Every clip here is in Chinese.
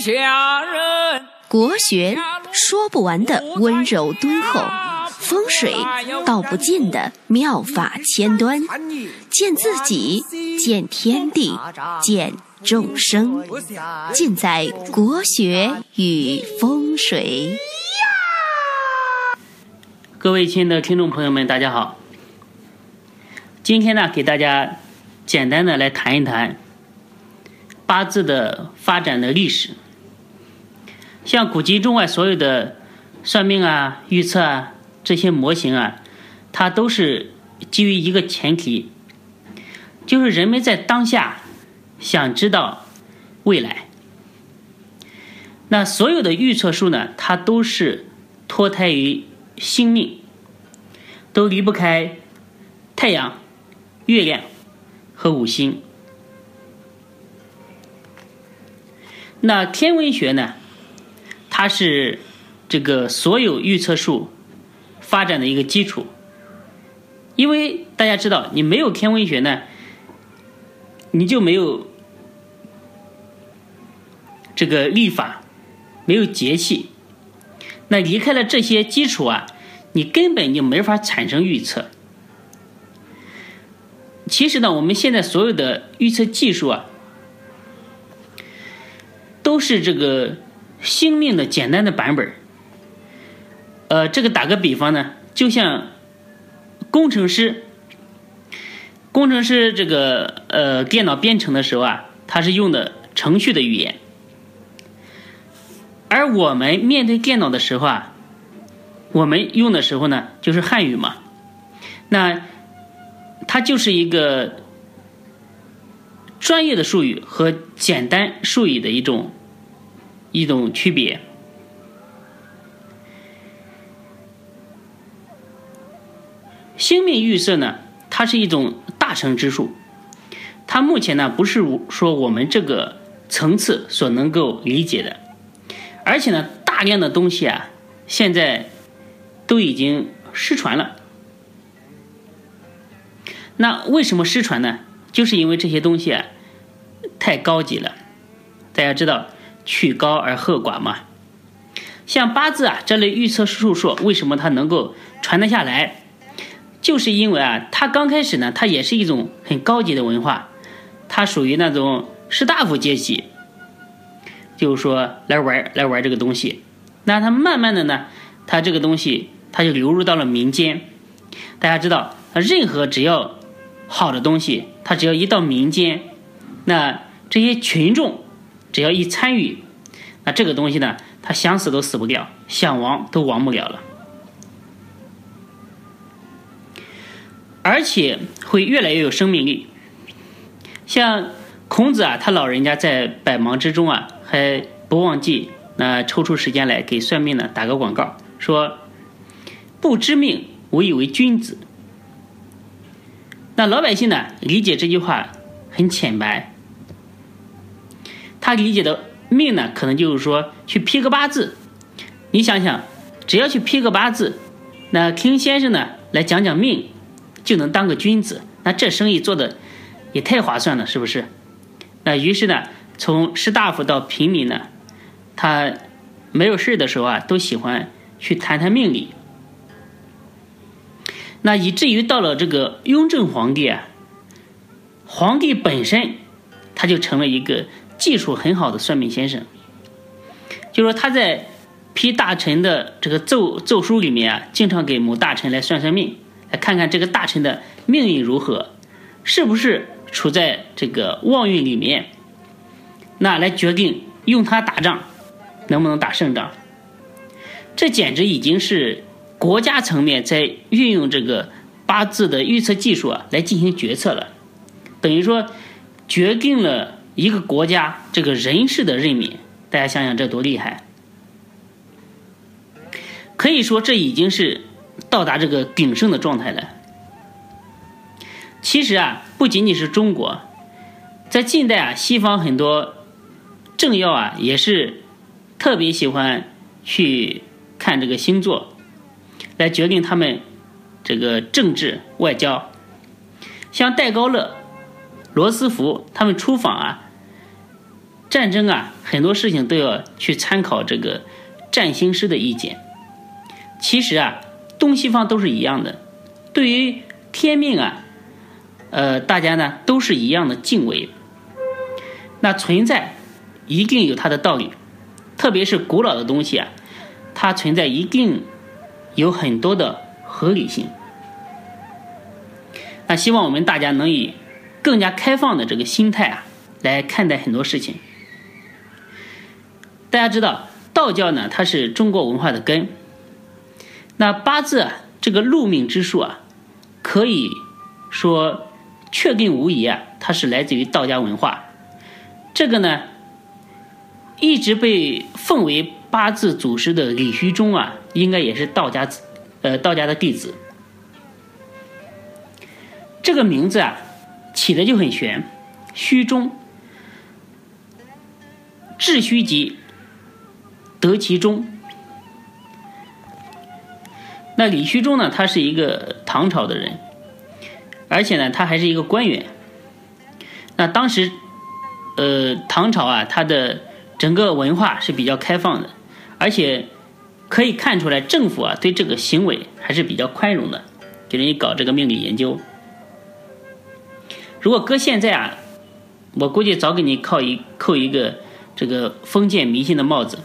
下人。国学说不完的温柔敦厚，风水道不尽的妙法千端，见自己，见天地，见众生，尽在国学与风水。各位亲爱的听众朋友们，大家好。今天呢，给大家简单的来谈一谈八字的发展的历史。像古今中外所有的算命啊、预测啊这些模型啊，它都是基于一个前提，就是人们在当下想知道未来。那所有的预测术呢，它都是脱胎于。星命都离不开太阳、月亮和五星。那天文学呢？它是这个所有预测术发展的一个基础。因为大家知道，你没有天文学呢，你就没有这个历法，没有节气。那离开了这些基础啊，你根本就没法产生预测。其实呢，我们现在所有的预测技术啊，都是这个星命的简单的版本。呃，这个打个比方呢，就像工程师，工程师这个呃电脑编程的时候啊，他是用的程序的语言。而我们面对电脑的时候啊，我们用的时候呢，就是汉语嘛。那它就是一个专业的术语和简单术语的一种一种区别。星命预测呢，它是一种大成之术，它目前呢不是说我们这个层次所能够理解的。而且呢，大量的东西啊，现在都已经失传了。那为什么失传呢？就是因为这些东西啊太高级了。大家知道“曲高而和寡”嘛。像八字啊这类预测术数，为什么它能够传得下来？就是因为啊，它刚开始呢，它也是一种很高级的文化，它属于那种士大夫阶级。就是说来玩来玩这个东西，那它慢慢的呢，它这个东西它就流入到了民间。大家知道，任何只要好的东西，它只要一到民间，那这些群众只要一参与，那这个东西呢，他想死都死不掉，想亡都亡不了了，而且会越来越有生命力。像孔子啊，他老人家在百忙之中啊。还不忘记那抽出时间来给算命的打个广告，说不知命无以为君子。那老百姓呢理解这句话很浅白，他理解的命呢可能就是说去批个八字。你想想，只要去批个八字，那听先生呢来讲讲命，就能当个君子，那这生意做的也太划算了，是不是？那于是呢。从士大夫到平民呢，他没有事的时候啊，都喜欢去谈谈命理。那以至于到了这个雍正皇帝啊，皇帝本身他就成了一个技术很好的算命先生。就说他在批大臣的这个奏奏书里面啊，经常给某大臣来算算命，来看看这个大臣的命运如何，是不是处在这个旺运里面。那来决定用它打仗能不能打胜仗，这简直已经是国家层面在运用这个八字的预测技术啊来进行决策了，等于说决定了一个国家这个人事的任免。大家想想这多厉害！可以说这已经是到达这个鼎盛的状态了。其实啊，不仅仅是中国，在近代啊，西方很多。政要啊，也是特别喜欢去看这个星座，来决定他们这个政治外交。像戴高乐、罗斯福他们出访啊，战争啊，很多事情都要去参考这个占星师的意见。其实啊，东西方都是一样的，对于天命啊，呃，大家呢都是一样的敬畏。那存在一定有它的道理，特别是古老的东西啊，它存在一定有很多的合理性。那希望我们大家能以更加开放的这个心态啊，来看待很多事情。大家知道，道教呢，它是中国文化的根。那八字啊，这个禄命之术啊，可以说确定无疑啊，它是来自于道家文化。这个呢，一直被奉为八字祖师的李虚中啊，应该也是道家，呃，道家的弟子。这个名字啊，起的就很玄，虚中，致虚极，得其中。那李虚中呢，他是一个唐朝的人，而且呢，他还是一个官员。那当时，呃，唐朝啊，它的整个文化是比较开放的，而且可以看出来，政府啊对这个行为还是比较宽容的，给人家搞这个命理研究。如果搁现在啊，我估计早给你扣一扣一个这个封建迷信的帽子，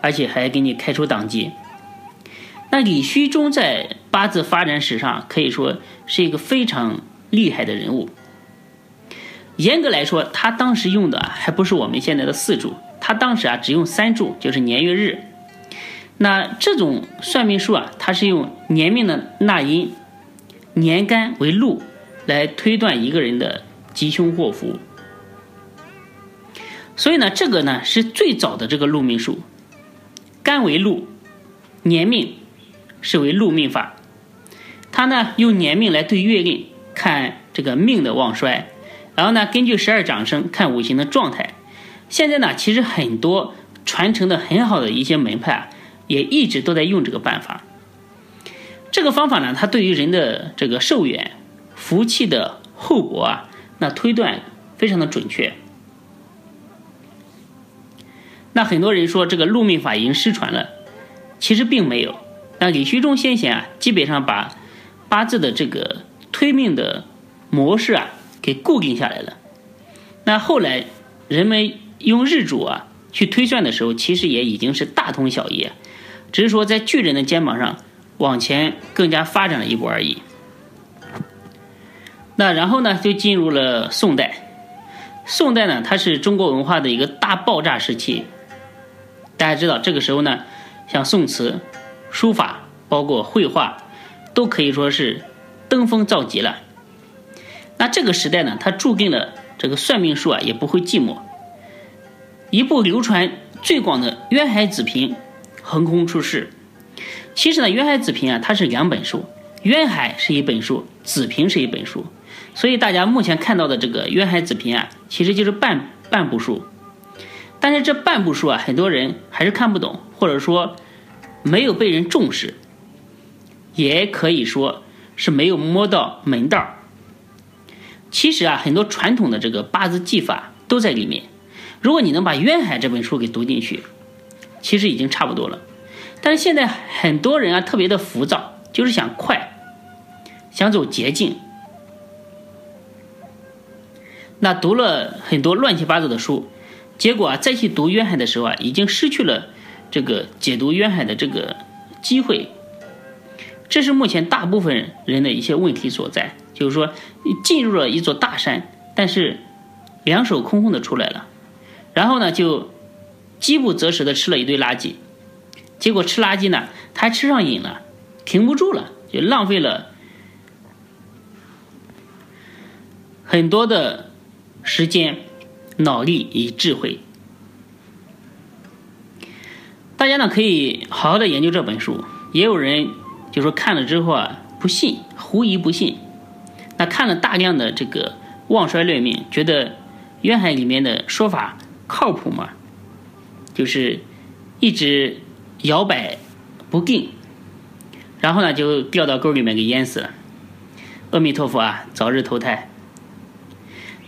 而且还给你开除党籍。那李虚中在八字发展史上可以说是一个非常厉害的人物。严格来说，他当时用的还不是我们现在的四柱，他当时啊只用三柱，就是年月日。那这种算命术啊，它是用年命的纳音、年干为禄。来推断一个人的吉凶祸福，所以呢，这个呢是最早的这个禄命术，干为禄，年命是为禄命法，他呢用年命来对月令看这个命的旺衰，然后呢根据十二长生看五行的状态。现在呢，其实很多传承的很好的一些门派啊，也一直都在用这个办法。这个方法呢，它对于人的这个寿元。福气的后果啊，那推断非常的准确。那很多人说这个禄命法已经失传了，其实并没有。那李虚中先贤啊，基本上把八字的这个推命的模式啊给固定下来了。那后来人们用日主啊去推算的时候，其实也已经是大同小异，只是说在巨人的肩膀上往前更加发展了一步而已。那然后呢，就进入了宋代。宋代呢，它是中国文化的一个大爆炸时期。大家知道，这个时候呢，像宋词、书法，包括绘画，都可以说是登峰造极了。那这个时代呢，它注定了这个算命术啊，也不会寂寞。一部流传最广的《渊海子平》横空出世。其实呢，《渊海子平》啊，它是两本书，《渊海》是一本书，《子平》是一本书。所以大家目前看到的这个《渊海子平》啊，其实就是半半部书。但是这半部书啊，很多人还是看不懂，或者说没有被人重视，也可以说是没有摸到门道。其实啊，很多传统的这个八字技法都在里面。如果你能把《渊海》这本书给读进去，其实已经差不多了。但是现在很多人啊，特别的浮躁，就是想快，想走捷径。那读了很多乱七八糟的书，结果啊，再去读渊海的时候啊，已经失去了这个解读渊海的这个机会。这是目前大部分人的一些问题所在，就是说进入了一座大山，但是两手空空的出来了，然后呢，就饥不择食的吃了一堆垃圾，结果吃垃圾呢，他还吃上瘾了，停不住了，就浪费了很多的。时间、脑力与智慧，大家呢可以好好的研究这本书。也有人就说看了之后啊不信，狐疑不信。那看了大量的这个旺衰论命，觉得渊海里面的说法靠谱吗？就是一直摇摆不定，然后呢就掉到沟里面给淹死了。阿弥陀佛啊，早日投胎。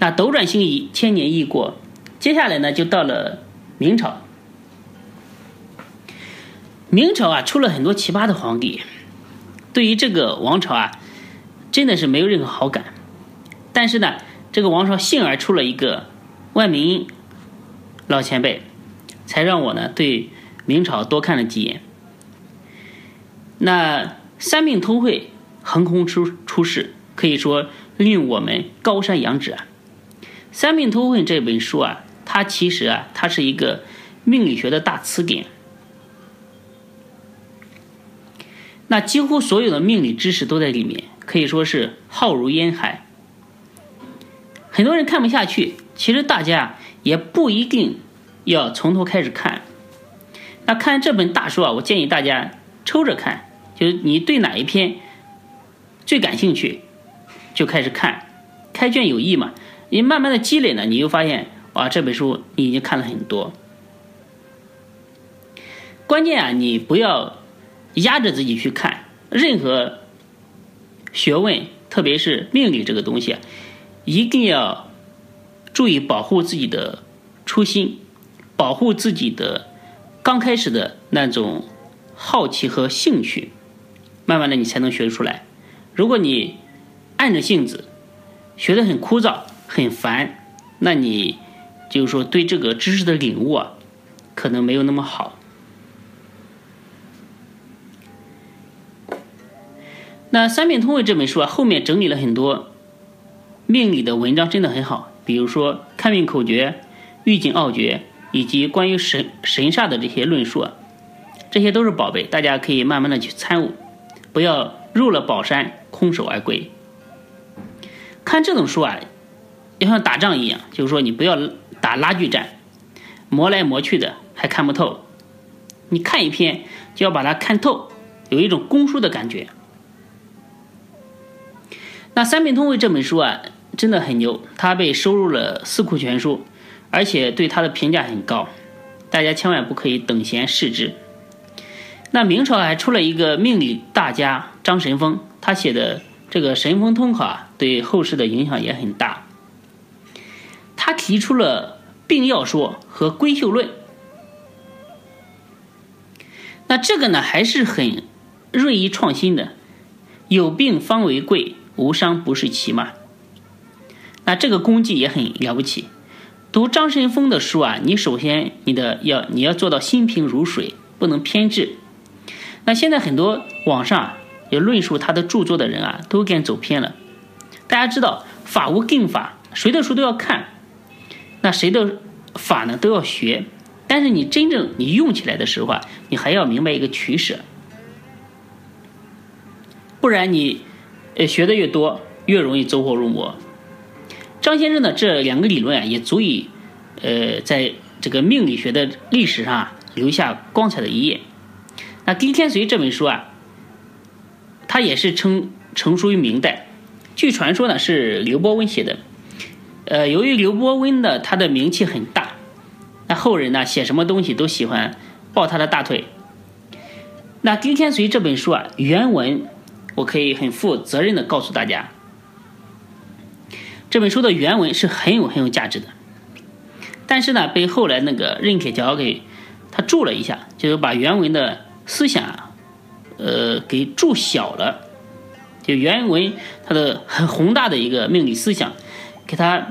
那斗转星移，千年易过，接下来呢，就到了明朝。明朝啊，出了很多奇葩的皇帝，对于这个王朝啊，真的是没有任何好感。但是呢，这个王朝幸而出了一个万民老前辈，才让我呢对明朝多看了几眼。那三命通会横空出出世，可以说令我们高山仰止啊。《三命通会》这本书啊。它其实啊，它是一个命理学的大词典。那几乎所有的命理知识都在里面，可以说是浩如烟海。很多人看不下去，其实大家也不一定要从头开始看。那看这本大书啊，我建议大家抽着看，就是你对哪一篇最感兴趣，就开始看。开卷有益嘛，你慢慢的积累呢，你就发现。哇，这本书你已经看了很多。关键啊，你不要压着自己去看任何学问，特别是命理这个东西，一定要注意保护自己的初心，保护自己的刚开始的那种好奇和兴趣，慢慢的你才能学出来。如果你按着性子学的很枯燥、很烦，那你。就是说，对这个知识的领悟啊，可能没有那么好。那《三命通会》这本书啊，后面整理了很多命理的文章，真的很好。比如说看命口诀、预警奥诀，以及关于神神煞的这些论述啊，这些都是宝贝，大家可以慢慢的去参悟，不要入了宝山空手而归。看这种书啊，就像打仗一样，就是说你不要。打拉锯战，磨来磨去的还看不透。你看一篇就要把它看透，有一种攻书的感觉。那《三命通会》这本书啊，真的很牛，它被收入了《四库全书》，而且对它的评价很高，大家千万不可以等闲视之。那明朝还出了一个命理大家张神风，他写的这个《神风通考》啊，对后世的影响也很大。他提出了病要说和归宿论，那这个呢还是很锐意创新的，有病方为贵，无伤不是奇嘛。那这个功绩也很了不起。读张神风的书啊，你首先你的要你要做到心平如水，不能偏执。那现在很多网上有论述他的著作的人啊，都给走偏了。大家知道法无定法，谁的书都要看。那谁的法呢都要学，但是你真正你用起来的时候啊，你还要明白一个取舍，不然你呃学的越多，越容易走火入魔。张先生的这两个理论啊，也足以呃在这个命理学的历史上留下光彩的一页。那《狄天髓》这本书啊，它也是成成书于明代，据传说呢是刘伯温写的。呃，由于刘伯温的他的名气很大，那后人呢写什么东西都喜欢抱他的大腿。那《丁天髓》这本书啊，原文我可以很负责任的告诉大家，这本书的原文是很有很有价值的。但是呢，被后来那个任铁桥给他注了一下，就是把原文的思想呃给注小了，就原文它的很宏大的一个命理思想。给他，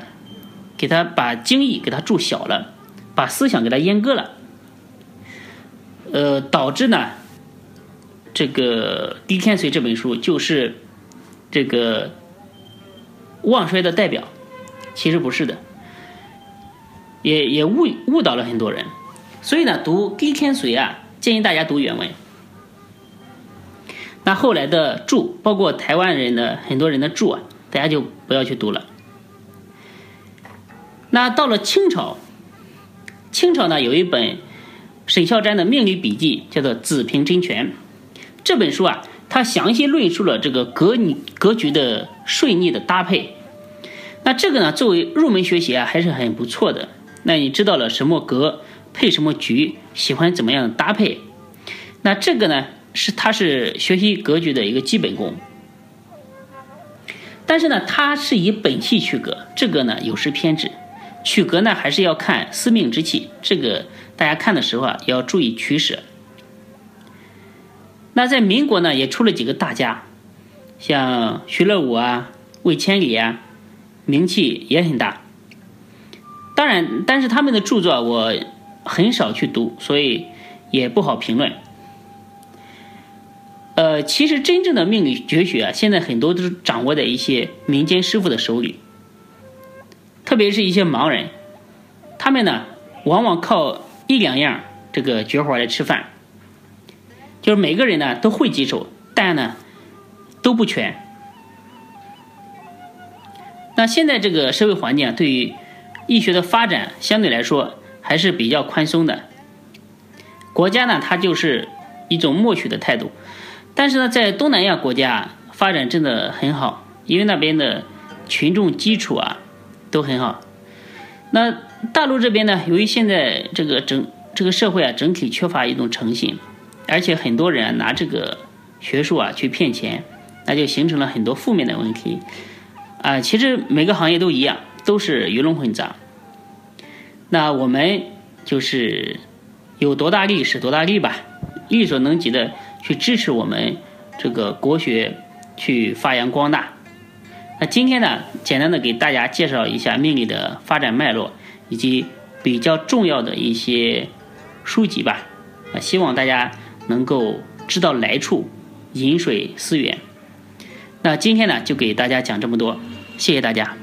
给他把精义给他注小了，把思想给他阉割了，呃，导致呢，这个《狄天髓》这本书就是这个旺衰的代表，其实不是的，也也误误导了很多人，所以呢，读《狄天髓》啊，建议大家读原文。那后来的注，包括台湾人的很多人的注啊，大家就不要去读了。那到了清朝，清朝呢有一本沈孝瞻的命理笔记，叫做《子平真诠》。这本书啊，它详细论述了这个格格局的顺逆的搭配。那这个呢，作为入门学习啊，还是很不错的。那你知道了什么格配什么局，喜欢怎么样的搭配？那这个呢，是它是学习格局的一个基本功。但是呢，它是以本气取格，这个呢有失偏执。取格呢，还是要看司命之气。这个大家看的时候啊，要注意取舍。那在民国呢，也出了几个大家，像徐乐武啊、魏千里啊，名气也很大。当然，但是他们的著作我很少去读，所以也不好评论。呃，其实真正的命理绝学啊，现在很多都是掌握在一些民间师傅的手里。特别是一些盲人，他们呢，往往靠一两样这个绝活来吃饭，就是每个人呢都会几手，但呢都不全。那现在这个社会环境，对于医学的发展相对来说还是比较宽松的。国家呢，它就是一种默许的态度，但是呢，在东南亚国家发展真的很好，因为那边的群众基础啊。都很好。那大陆这边呢？由于现在这个整这个社会啊，整体缺乏一种诚信，而且很多人啊拿这个学术啊去骗钱，那就形成了很多负面的问题。啊，其实每个行业都一样，都是鱼龙混杂。那我们就是有多大力使多大力吧，力所能及的去支持我们这个国学去发扬光大。那今天呢，简单的给大家介绍一下命理的发展脉络，以及比较重要的一些书籍吧。啊，希望大家能够知道来处，饮水思源。那今天呢，就给大家讲这么多，谢谢大家。